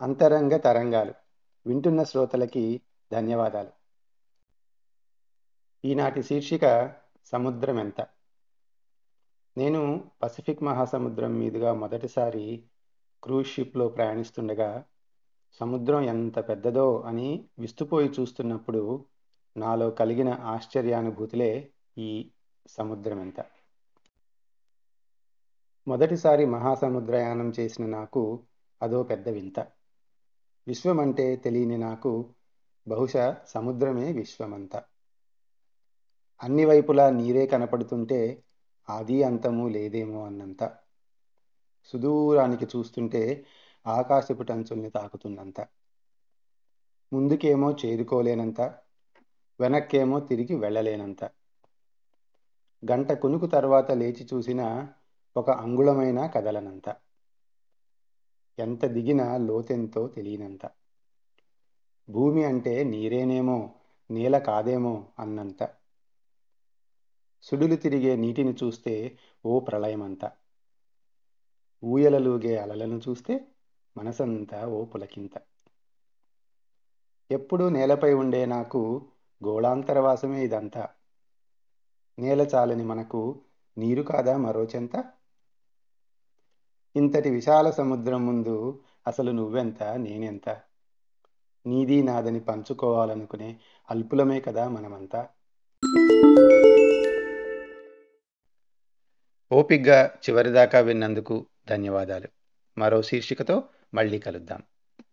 అంతరంగ తరంగాలు. వింటున్న శ్రోతలకి ధన్యవాదాలు. ఈనాటి శీర్షిక సముద్రం ఎంత నేను పసిఫిక్ మహాసముద్రం మీదుగా మొదటిసారి క్రూజ్ షిప్లో ప్రయాణిస్తుండగా సముద్రం ఎంత పెద్దదో అని విస్తుపోయి చూస్తున్నప్పుడు నాలో కలిగిన ఆశ్చర్యానుభూతులే ఈ సముద్రం ఎంత మొదటిసారి మహాసముద్రయానం చేసిన నాకు అదో పెద్ద వింత. విశ్వమంటే తెలియని నాకు బహుశా సముద్రమే విశ్వమంత. అన్ని వైపులా నీరే కనపడుతుంటే ఆది అంతము లేదేమో అన్నంత. సుదూరానికి చూస్తుంటే ఆకాశపు టంచుల్ని తాకుతున్నంత. ముందుకేమో చేరుకోలేనంత వెనక్కేమో తిరిగి వెళ్ళలేనంత. గంట కునుకు తర్వాత లేచి చూసినా ఒక అంగుళమైన కదలనంత. ఎంత దిగినా లోతెంతో తెలియనంత. భూమి అంటే నీరేనేమో నేల కాదేమో అన్నంత. సుడులు తిరిగే నీటిని చూస్తే ఓ ప్రళయమంత. ఊయలలూగే అలలను చూస్తే మనసంతా ఓ పులకింత. ఎప్పుడూ నేలపై ఉండే నాకు గోళాంతరవాసమే ఇదంతా. నేల చాలని మనకు నీరు కాదా మరో చెంత? ఇంతటి విశాల సముద్రం ముందు అసలు నువ్వెంత నేనెంత? నీది నాదని పంచుకోవాలనుకునే అల్పులమే కదా మనమంతా. ఓపిగ్గా చివరిదాకా విన్నందుకు ధన్యవాదాలు. మరో శీర్షికతో మళ్ళీ కలుద్దాం.